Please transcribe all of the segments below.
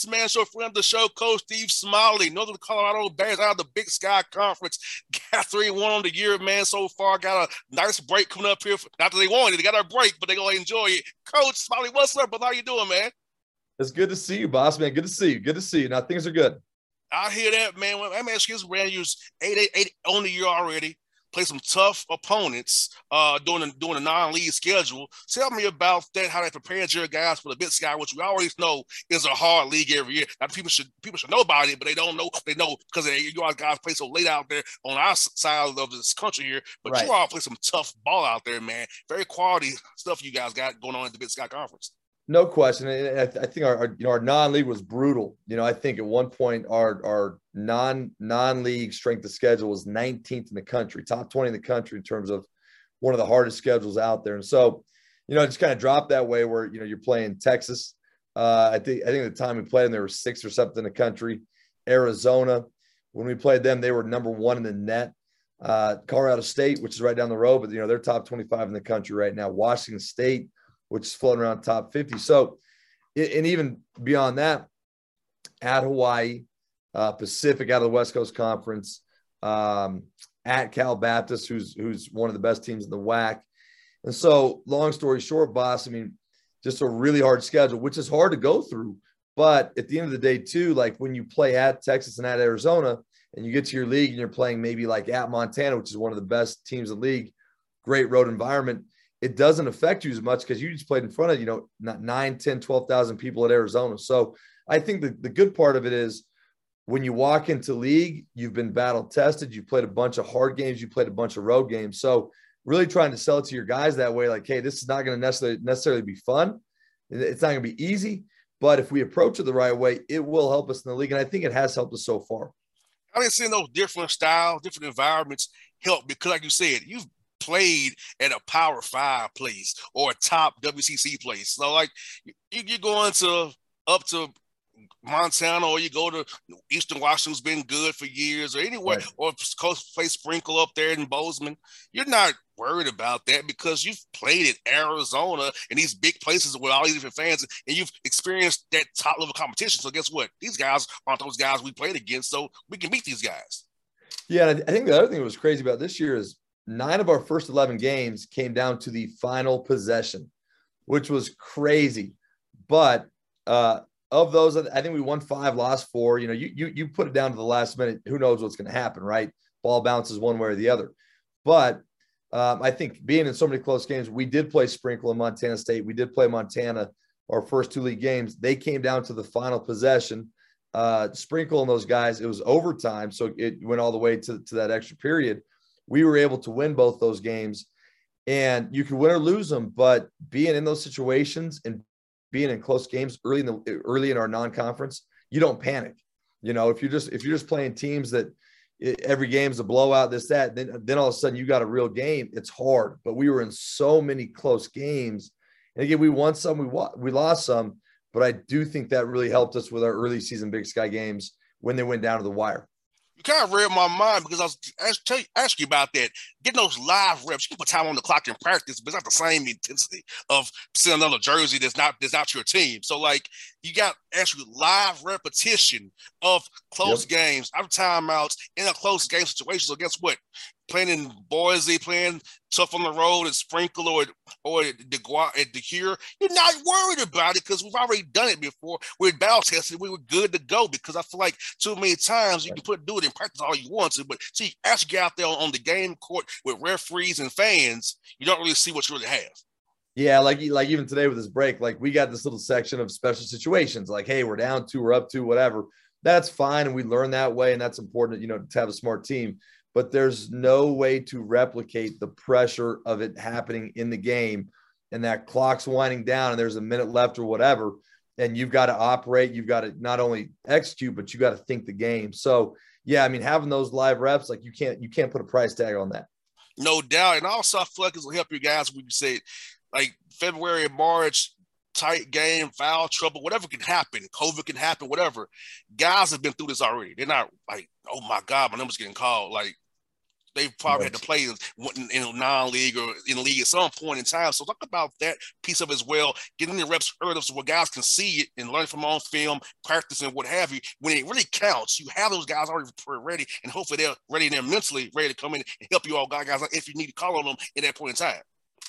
Boss Man Show, friend of the show, Coach Steve Smiley, Northern Colorado Bears out of the Big Sky Conference. Got 3 1 on the year, man, so far. Got a nice break coming up here. Not that they wanted it, they got a break, but they're going to enjoy it. Coach Smiley, what's up, brother? How you doing, man? It's good to see you, boss man. Good to see you. Good to see you. Now things are good. I hear that, man. Let me ask you, ran you 8 8 8 on the year already. Play some tough opponents uh, during the during the non-league schedule. Tell me about that. How they prepared your guys for the Big Sky, which we always know is a hard league every year. Now people should people should know about it, but they don't know. They know because you all guys play so late out there on our side of this country here. But Right. you all play some tough ball out there, man. Very quality stuff you guys got going on in the Big Sky Conference. No question. And I, I think our, our you know our non-league was brutal. You know, I think at one point our our non non-league strength of schedule was 19th in the country, top 20 in the country in terms of one of the hardest schedules out there. And so, you know, it just kind of dropped that way where you know you're playing Texas. Uh, I think I think at the time we played them, they were sixth or something in the country. Arizona, when we played them, they were number one in the net. Uh, Colorado State, which is right down the road, but you know they're top 25 in the country right now. Washington State, which is floating around top 50. So, and even beyond that, at Hawaii, uh, Pacific out of the West Coast Conference, um, at Cal Baptist, who's who's one of the best teams in the WAC. And so, long story short, boss, I mean, just a really hard schedule, which is hard to go through. But at the end of the day, too, like when you play at Texas and at Arizona, and you get to your league and you're playing maybe like at Montana, which is one of the best teams in the league, great road environment, it doesn't affect you as much because you just played in front of, you know, not 9, 10, 12,000 people at Arizona. So I think the, the good part of it is when you walk into league, you've been battle tested, You've played a bunch of hard games, you played a bunch of road games. So really trying to sell it to your guys that way, like, hey, this is not going to necessarily necessarily be fun. It's not going to be easy, but if we approach it the right way, it will help us in the league. And I think it has helped us so far. I didn't see those different styles, different environments help because, like you said, you've played at a Power Five place or a top WCC place. So, like, you, you're going to up to Montana or you go to Eastern Washington, who's been good for years, or anywhere, Right. or Coast play Sprinkle up there in Bozeman. You're not worried about that because you've played at Arizona and these big places with all these different fans, and you've experienced that top level competition. So, guess what? These guys aren't those guys we played against, so we can beat these guys. Yeah, I think the other thing that was crazy about this year is nine of our first 11 games came down to the final possession, which was crazy. But uh, of those, I think we won five, lost four. You know, you you you put it down to the last minute. Who knows what's going to happen, right? Ball bounces one way or the other. But um, I think being in so many close games, we did play Sprinkle in Montana State. We did play Montana our first two league games. They came down to the final possession. Uh, Sprinkle and those guys, it was overtime, so it went all the way to, to that extra period. We were able to win both those games, and you can win or lose them. But being in those situations and being in close games early in the early in our non-conference, you don't panic. You know, if you're just if you're just playing teams that every game's a blowout, this that, then then all of a sudden you got a real game. It's hard. But we were in so many close games, and again, we won some, we wa- we lost some, but I do think that really helped us with our early season Big Sky games when they went down to the wire. You kind of read my mind because I was ask, you, ask you about that. Getting those live reps, you can put time on the clock in practice, but it's not the same intensity of seeing another jersey that's not that's not your team. So like you got actually live repetition of close yep. games, out of timeouts, in a close game situation. So guess what? Playing in Boise, playing tough on the road at Sprinkle or or at DeCure, you're not worried about it because we've already done it before. We're battle tested. We were good to go because I feel like too many times you can put do it in practice all you want to, but see, as you get out there on, on the game court with referees and fans, you don't really see what you really have. Yeah, like like even today with this break, like we got this little section of special situations, like hey, we're down two, we're up two, whatever. That's fine, and we learn that way, and that's important, you know, to have a smart team but there's no way to replicate the pressure of it happening in the game and that clock's winding down and there's a minute left or whatever and you've got to operate you've got to not only execute but you got to think the game so yeah i mean having those live reps like you can't you can't put a price tag on that no doubt and also i feel like will help you guys when you say like february and march tight game, foul trouble, whatever can happen, COVID can happen, whatever. Guys have been through this already. They're not like, oh my God, my number's getting called. Like they probably right. had to play in, in non-league or in league at some point in time. So talk about that piece of as well, getting the reps early so where guys can see it and learn from on film, practice and what have you. When it really counts, you have those guys already ready, and hopefully they're ready and they're mentally ready to come in and help you all guys if you need to call on them at that point in time.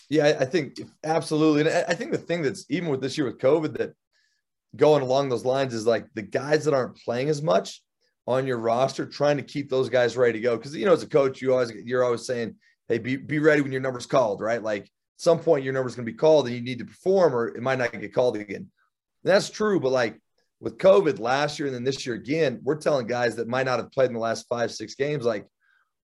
Yeah, I think absolutely. And I think the thing that's even with this year with COVID that going along those lines is like the guys that aren't playing as much on your roster, trying to keep those guys ready to go. Because you know, as a coach, you always you're always saying, "Hey, be be ready when your number's called." Right? Like some point your number's going to be called, and you need to perform, or it might not get called again. And that's true, but like with COVID last year and then this year again, we're telling guys that might not have played in the last five six games, like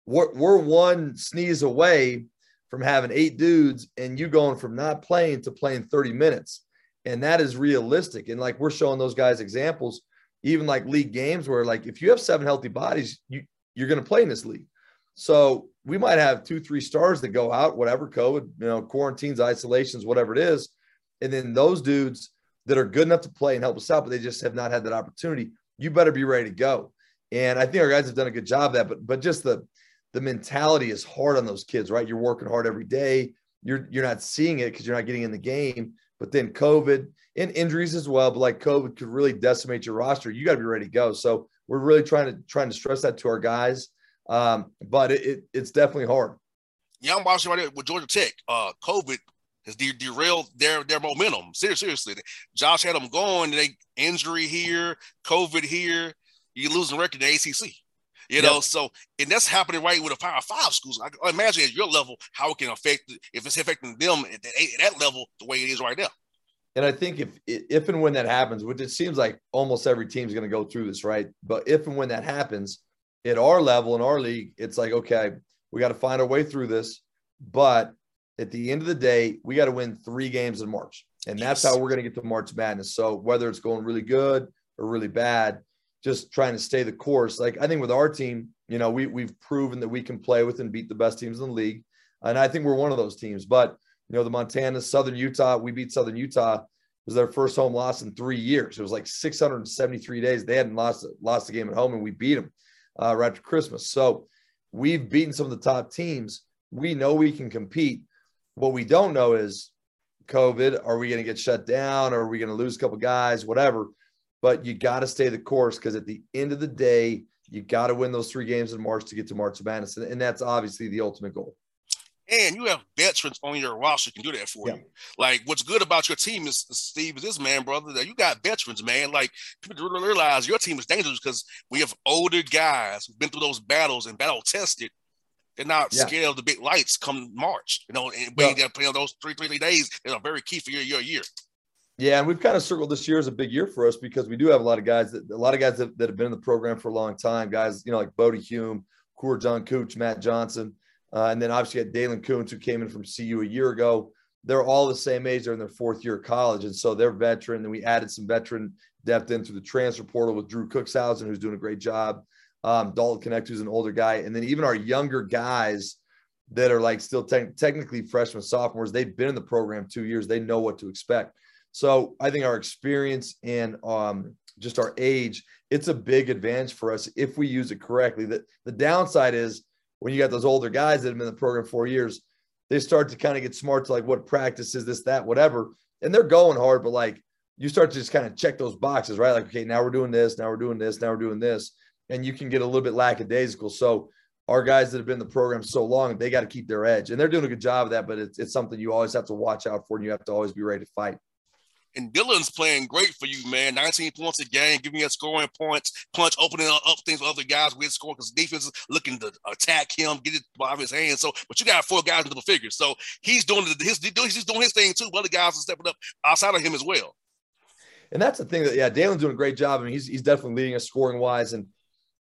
we're we're one sneeze away from having eight dudes and you going from not playing to playing 30 minutes. And that is realistic. And like we're showing those guys examples even like league games where like if you have seven healthy bodies, you you're going to play in this league. So we might have two, three stars that go out, whatever COVID, you know, quarantines, isolations, whatever it is, and then those dudes that are good enough to play and help us out, but they just have not had that opportunity. You better be ready to go. And I think our guys have done a good job of that. But but just the the mentality is hard on those kids, right? You're working hard every day. You're you're not seeing it because you're not getting in the game. But then COVID and injuries as well. But like COVID could really decimate your roster. You got to be ready to go. So we're really trying to trying to stress that to our guys. Um, but it, it, it's definitely hard. Yeah, I'm watching right there with Georgia Tech. Uh, COVID has de- derailed their their momentum. Seriously, seriously, Josh had them going. They injury here, COVID here. You losing record in the ACC. You know, yep. so and that's happening right with a Power Five schools. I imagine at your level how it can affect if it's affecting them at that level the way it is right now. And I think if if and when that happens, which it seems like almost every team is going to go through this, right? But if and when that happens, at our level in our league, it's like okay, we got to find our way through this. But at the end of the day, we got to win three games in March, and that's how we're going to get to March Madness. So whether it's going really good or really bad, just trying to stay the course. Like I think with our team, you know, we we've proven that we can play with and beat the best teams in the league, and I think we're one of those teams. But you know, the Montana, Southern Utah, we beat Southern Utah. It was their first home loss in three years. It was like 673 days. They hadn't lost lost a game at home, and we beat them uh, right after Christmas. So we've beaten some of the top teams. We know we can compete. What we don't know is COVID. Are we going to get shut down? Are we going to lose a couple guys? Whatever but you got to stay the course because at the end of the day, you got to win those three games in March to get to March Madness, and, and that's obviously the ultimate goal. And you have veterans on your roster can do that for yeah. you. Like what's good about your team is Steve is this man, brother, that you got veterans, man. Like people realize your team is dangerous because we have older guys who've been through those battles and battle tested. They're not yeah. scared of the big lights come March. You know, and yeah. playing those three, three days that are very key for your, your year. Yeah, and we've kind of circled this year as a big year for us because we do have a lot of guys that a lot of guys that, that have been in the program for a long time. Guys, you know, like Bodie Hume, Kur Jongkuch, Matt Johnson, uh, and then obviously had Daylen Kountz who came in from CU a year ago. They're all the same age. They're in their fourth year of college, and so they're veteran. And we added some veteran depth in through the transfer portal with Dru Kuxhausen, who's doing a great job. Um, Dalton Knecht, who's an older guy, and then even our younger guys that are like still te- technically freshmen, sophomores. They've been in the program two years. They know what to expect. So I think our experience and um, just our age, it's a big advantage for us if we use it correctly. The, the downside is when you got those older guys that have been in the program four years, they start to kind of get smart to like what practice is this, that, whatever. And they're going hard, but like you start to just kind of check those boxes, right? Like, okay, now we're doing this, now we're doing this, now we're doing this. And you can get a little bit lackadaisical. So our guys that have been in the program so long, they got to keep their edge. And they're doing a good job of that, but it's, it's something you always have to watch out for and you have to always be ready to fight. And Daylen's playing great for you, man. 19 points a game, giving you scoring points, punch, opening up things for other guys with score because defense is looking to attack him, get it out of his hands. So, but you got four guys in the figures. So he's doing his he's doing his thing too. But other guys are stepping up outside of him as well. And that's the thing that yeah, Daylen's doing a great job. I mean, he's he's definitely leading us scoring wise. And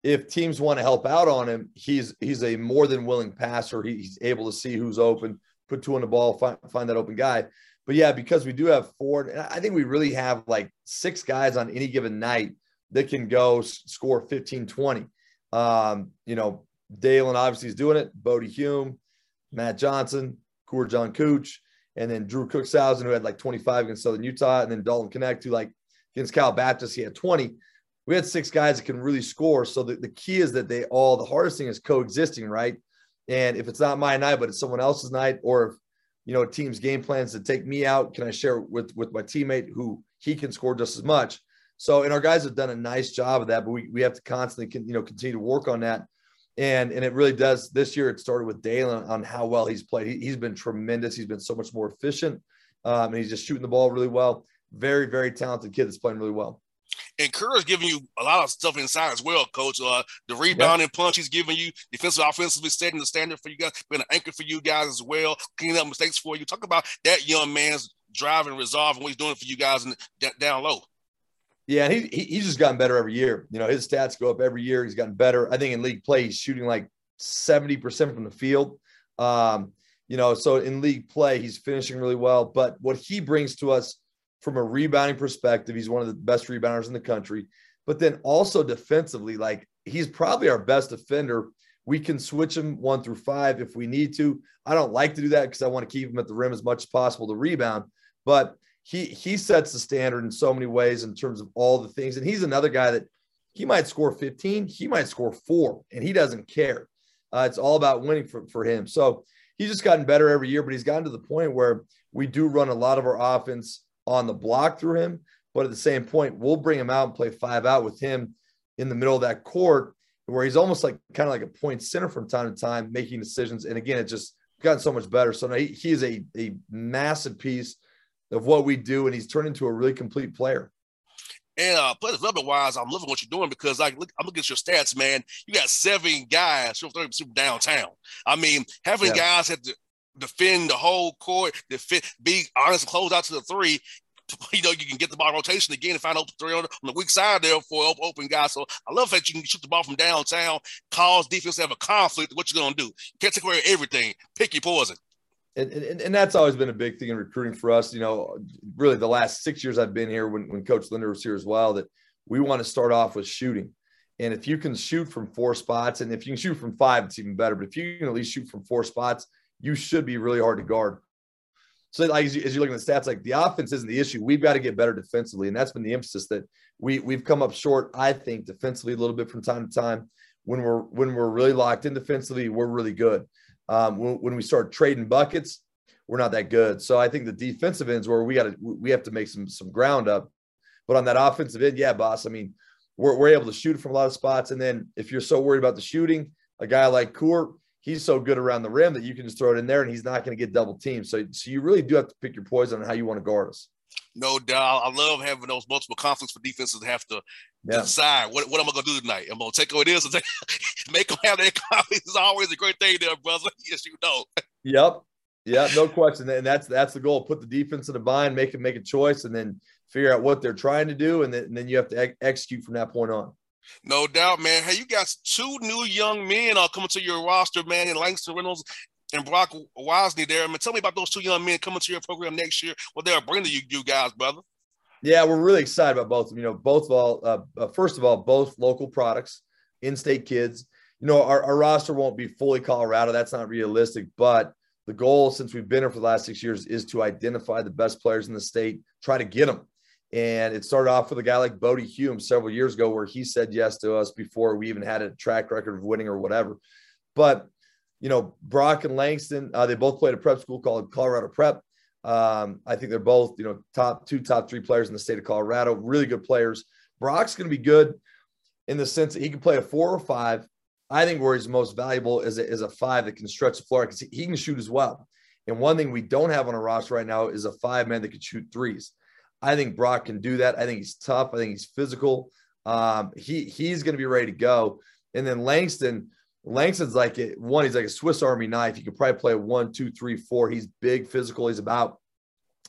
if teams want to help out on him, he's he's a more than willing passer. He's able to see who's open, put two on the ball, find, find that open guy. But yeah, because we do have four, and I think we really have like six guys on any given night that can go score 15, 20. Um, you know, Daylen obviously is doing it, Bodie Hume, Matt Johnson, Kur Jongkuch, and then Dru Kuxhausen, who had like 25 against Southern Utah, and then Dalton Knecht, who like against Cal Baptist, he had 20. We had six guys that can really score. So the, the key is that they all, the hardest thing is coexisting, right? And if it's not my night, but it's someone else's night, or if you know, team's game plans to take me out? Can I share with with my teammate who he can score just as much? So, and our guys have done a nice job of that, but we, we have to constantly, you know, continue to work on that. And and it really does. This year, it started with Daylen on how well he's played. He, has been tremendous. He's been so much more efficient, um, and he's just shooting the ball really well. Very, very talented kid that's playing really well. And Kur is giving you a lot of stuff inside as well, coach. Uh, the rebounding yeah. punch he's giving you, defensive offensively setting the standard for you guys, being an anchor for you guys as well, cleaning up mistakes for you. Talk about that young man's drive and resolve and what he's doing for you guys in, down low. Yeah, he, he, he's just gotten better every year. You know, his stats go up every year. He's gotten better. I think in league play, he's shooting like 70% from the field. Um, you know, so in league play, he's finishing really well. But what he brings to us from a rebounding perspective. He's one of the best rebounders in the country. But then also defensively, like he's probably our best defender. We can switch him one through five if we need to. I don't like to do that because I want to keep him at the rim as much as possible to rebound. But he he sets the standard in so many ways in terms of all the things. And he's another guy that he might score 15, he might score four, and he doesn't care. Uh, it's all about winning for, for him. So he's just gotten better every year, but he's gotten to the point where we do run a lot of our offense on the block through him. But at the same point, we'll bring him out and play five out with him in the middle of that court where he's almost like kind of like a point center from time to time, making decisions. And again, it just gotten so much better. So he, he is a, a massive piece of what we do, and he's turned into a really complete player. And uh, player development wise, I'm loving what you're doing because like look, I'm looking at your stats, man. You got seven guys from downtown. I mean, having yeah. guys have to defend the whole court, defend, be honest, close out to the three. You know, you can get the ball rotation again and find open three on, the weak side there for open, guys. So I love that you can shoot the ball from downtown, cause defense have a conflict. What you gonna do? Can't take away everything. Pick your poison. And, and, and, that's always been a big thing in recruiting for us. You know, really the last six years I've been here when, when Coach Linder was here as well, that we want to start off with shooting. And if you can shoot from four spots, and if you can shoot from five, it's even better. But if you can at least shoot from four spots, you should be really hard to guard. So, like as, you, you're looking at the stats, like the offense isn't the issue. We've got to get better defensively, and that's been the emphasis that we we've come up short. I think defensively a little bit from time to time. When we're when we're really locked in defensively, we're really good. Um, when, when we start trading buckets, we're not that good. So I think the defensive ends where we got to we have to make some some ground up. But on that offensive end, yeah, boss. I mean, we're we're able to shoot from a lot of spots. And then if you're so worried about the shooting, a guy like Kur, he's so good around the rim that you can just throw it in there and he's not going to get double teamed. So, so you really do have to pick your poison on how you want to guard us. No doubt. I love having those multiple conflicts for defenses to have to yeah. decide what, what am I going to do tonight? I'm going to take away this and take, make them have that conflict. It's always a great thing there, brother. Yes, you know. Yep. Yeah, no question. And that's that's the goal. Put the defense in a bind, make it make a choice, and then figure out what they're trying to do, and then, and then you have to ex- execute from that point on. No doubt, man. Hey, you got two new young men are coming to your roster, man, in Langston Reynolds and Brock Wisney there. I mean, tell me about those two young men coming to your program next year. What they're bringing to you, you guys, brother. Yeah, we're really excited about both of them. You know, both of all, uh, uh, first of all, both local products, in-state kids. You know, our, our roster won't be fully Colorado. That's not realistic, but the goal since we've been here for the last six years is to identify the best players in the state, try to get them. And it started off with a guy like Bodie Hume several years ago, where he said yes to us before we even had a track record of winning or whatever. But you know, Brock and Langston, uh, they both played a prep school called Colorado Prep. Um, I think they're both, you know, top two, top three players in the state of Colorado, really good players. Brock's going to be good in the sense that he can play a four or five. I think where he's most valuable is a, is a five that can stretch the floor because he can shoot as well. And one thing we don't have on a roster right now is a five man that can shoot threes. I think Brock can do that. I think he's tough. I think he's physical. Um, he he's going to be ready to go. And then Langston, Langston's like a, one. He's like a Swiss Army knife. He could probably play one, two, three, four. He's big, physical. He's about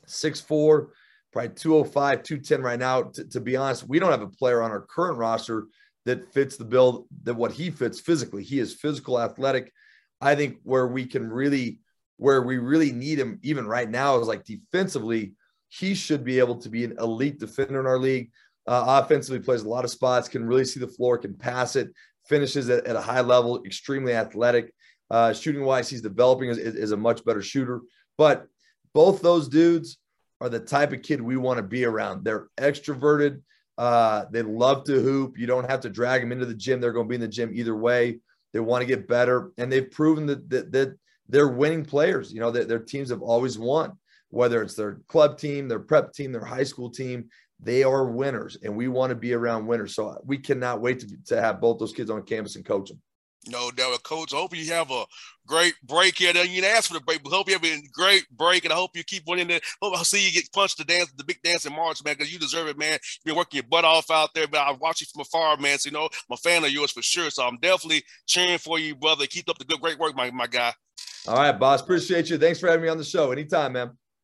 six four, probably 205, 210 right now. T- to be honest, we don't have a player on our current roster that fits the bill that what he fits physically. He is physical, athletic. I think where we can really, where we really need him, even right now, is like defensively he should be able to be an elite defender in our league. Uh, offensively, plays a lot of spots, can really see the floor, can pass it, finishes at, at a high level, extremely athletic. Uh, shooting wise, he's developing as, is a much better shooter. But both those dudes are the type of kid we want to be around. They're extroverted. Uh, they love to hoop. You don't have to drag them into the gym. They're going to be in the gym either way. They want to get better, and they've proven that that, that they're winning players. You know, their teams have always won whether it's their club team, their prep team, their high school team, they are winners and we want to be around winners. So uh, we cannot wait to, to have both those kids on campus and coach them. No doubt, Coach. I hope you have a great break here. You didn't ask for the break, but hope you have a great break, and I hope you keep winning it. Hope I see you get punched the dance, the big dance in March, man, because you deserve it, man. You've been working your butt off out there, but I watch you from afar, man. So you know, I'm a fan of yours for sure. So I'm definitely cheering for you, brother. Keep up the good, great work, my my guy. All right, boss. Appreciate you. Thanks for having me on the show. Anytime, man.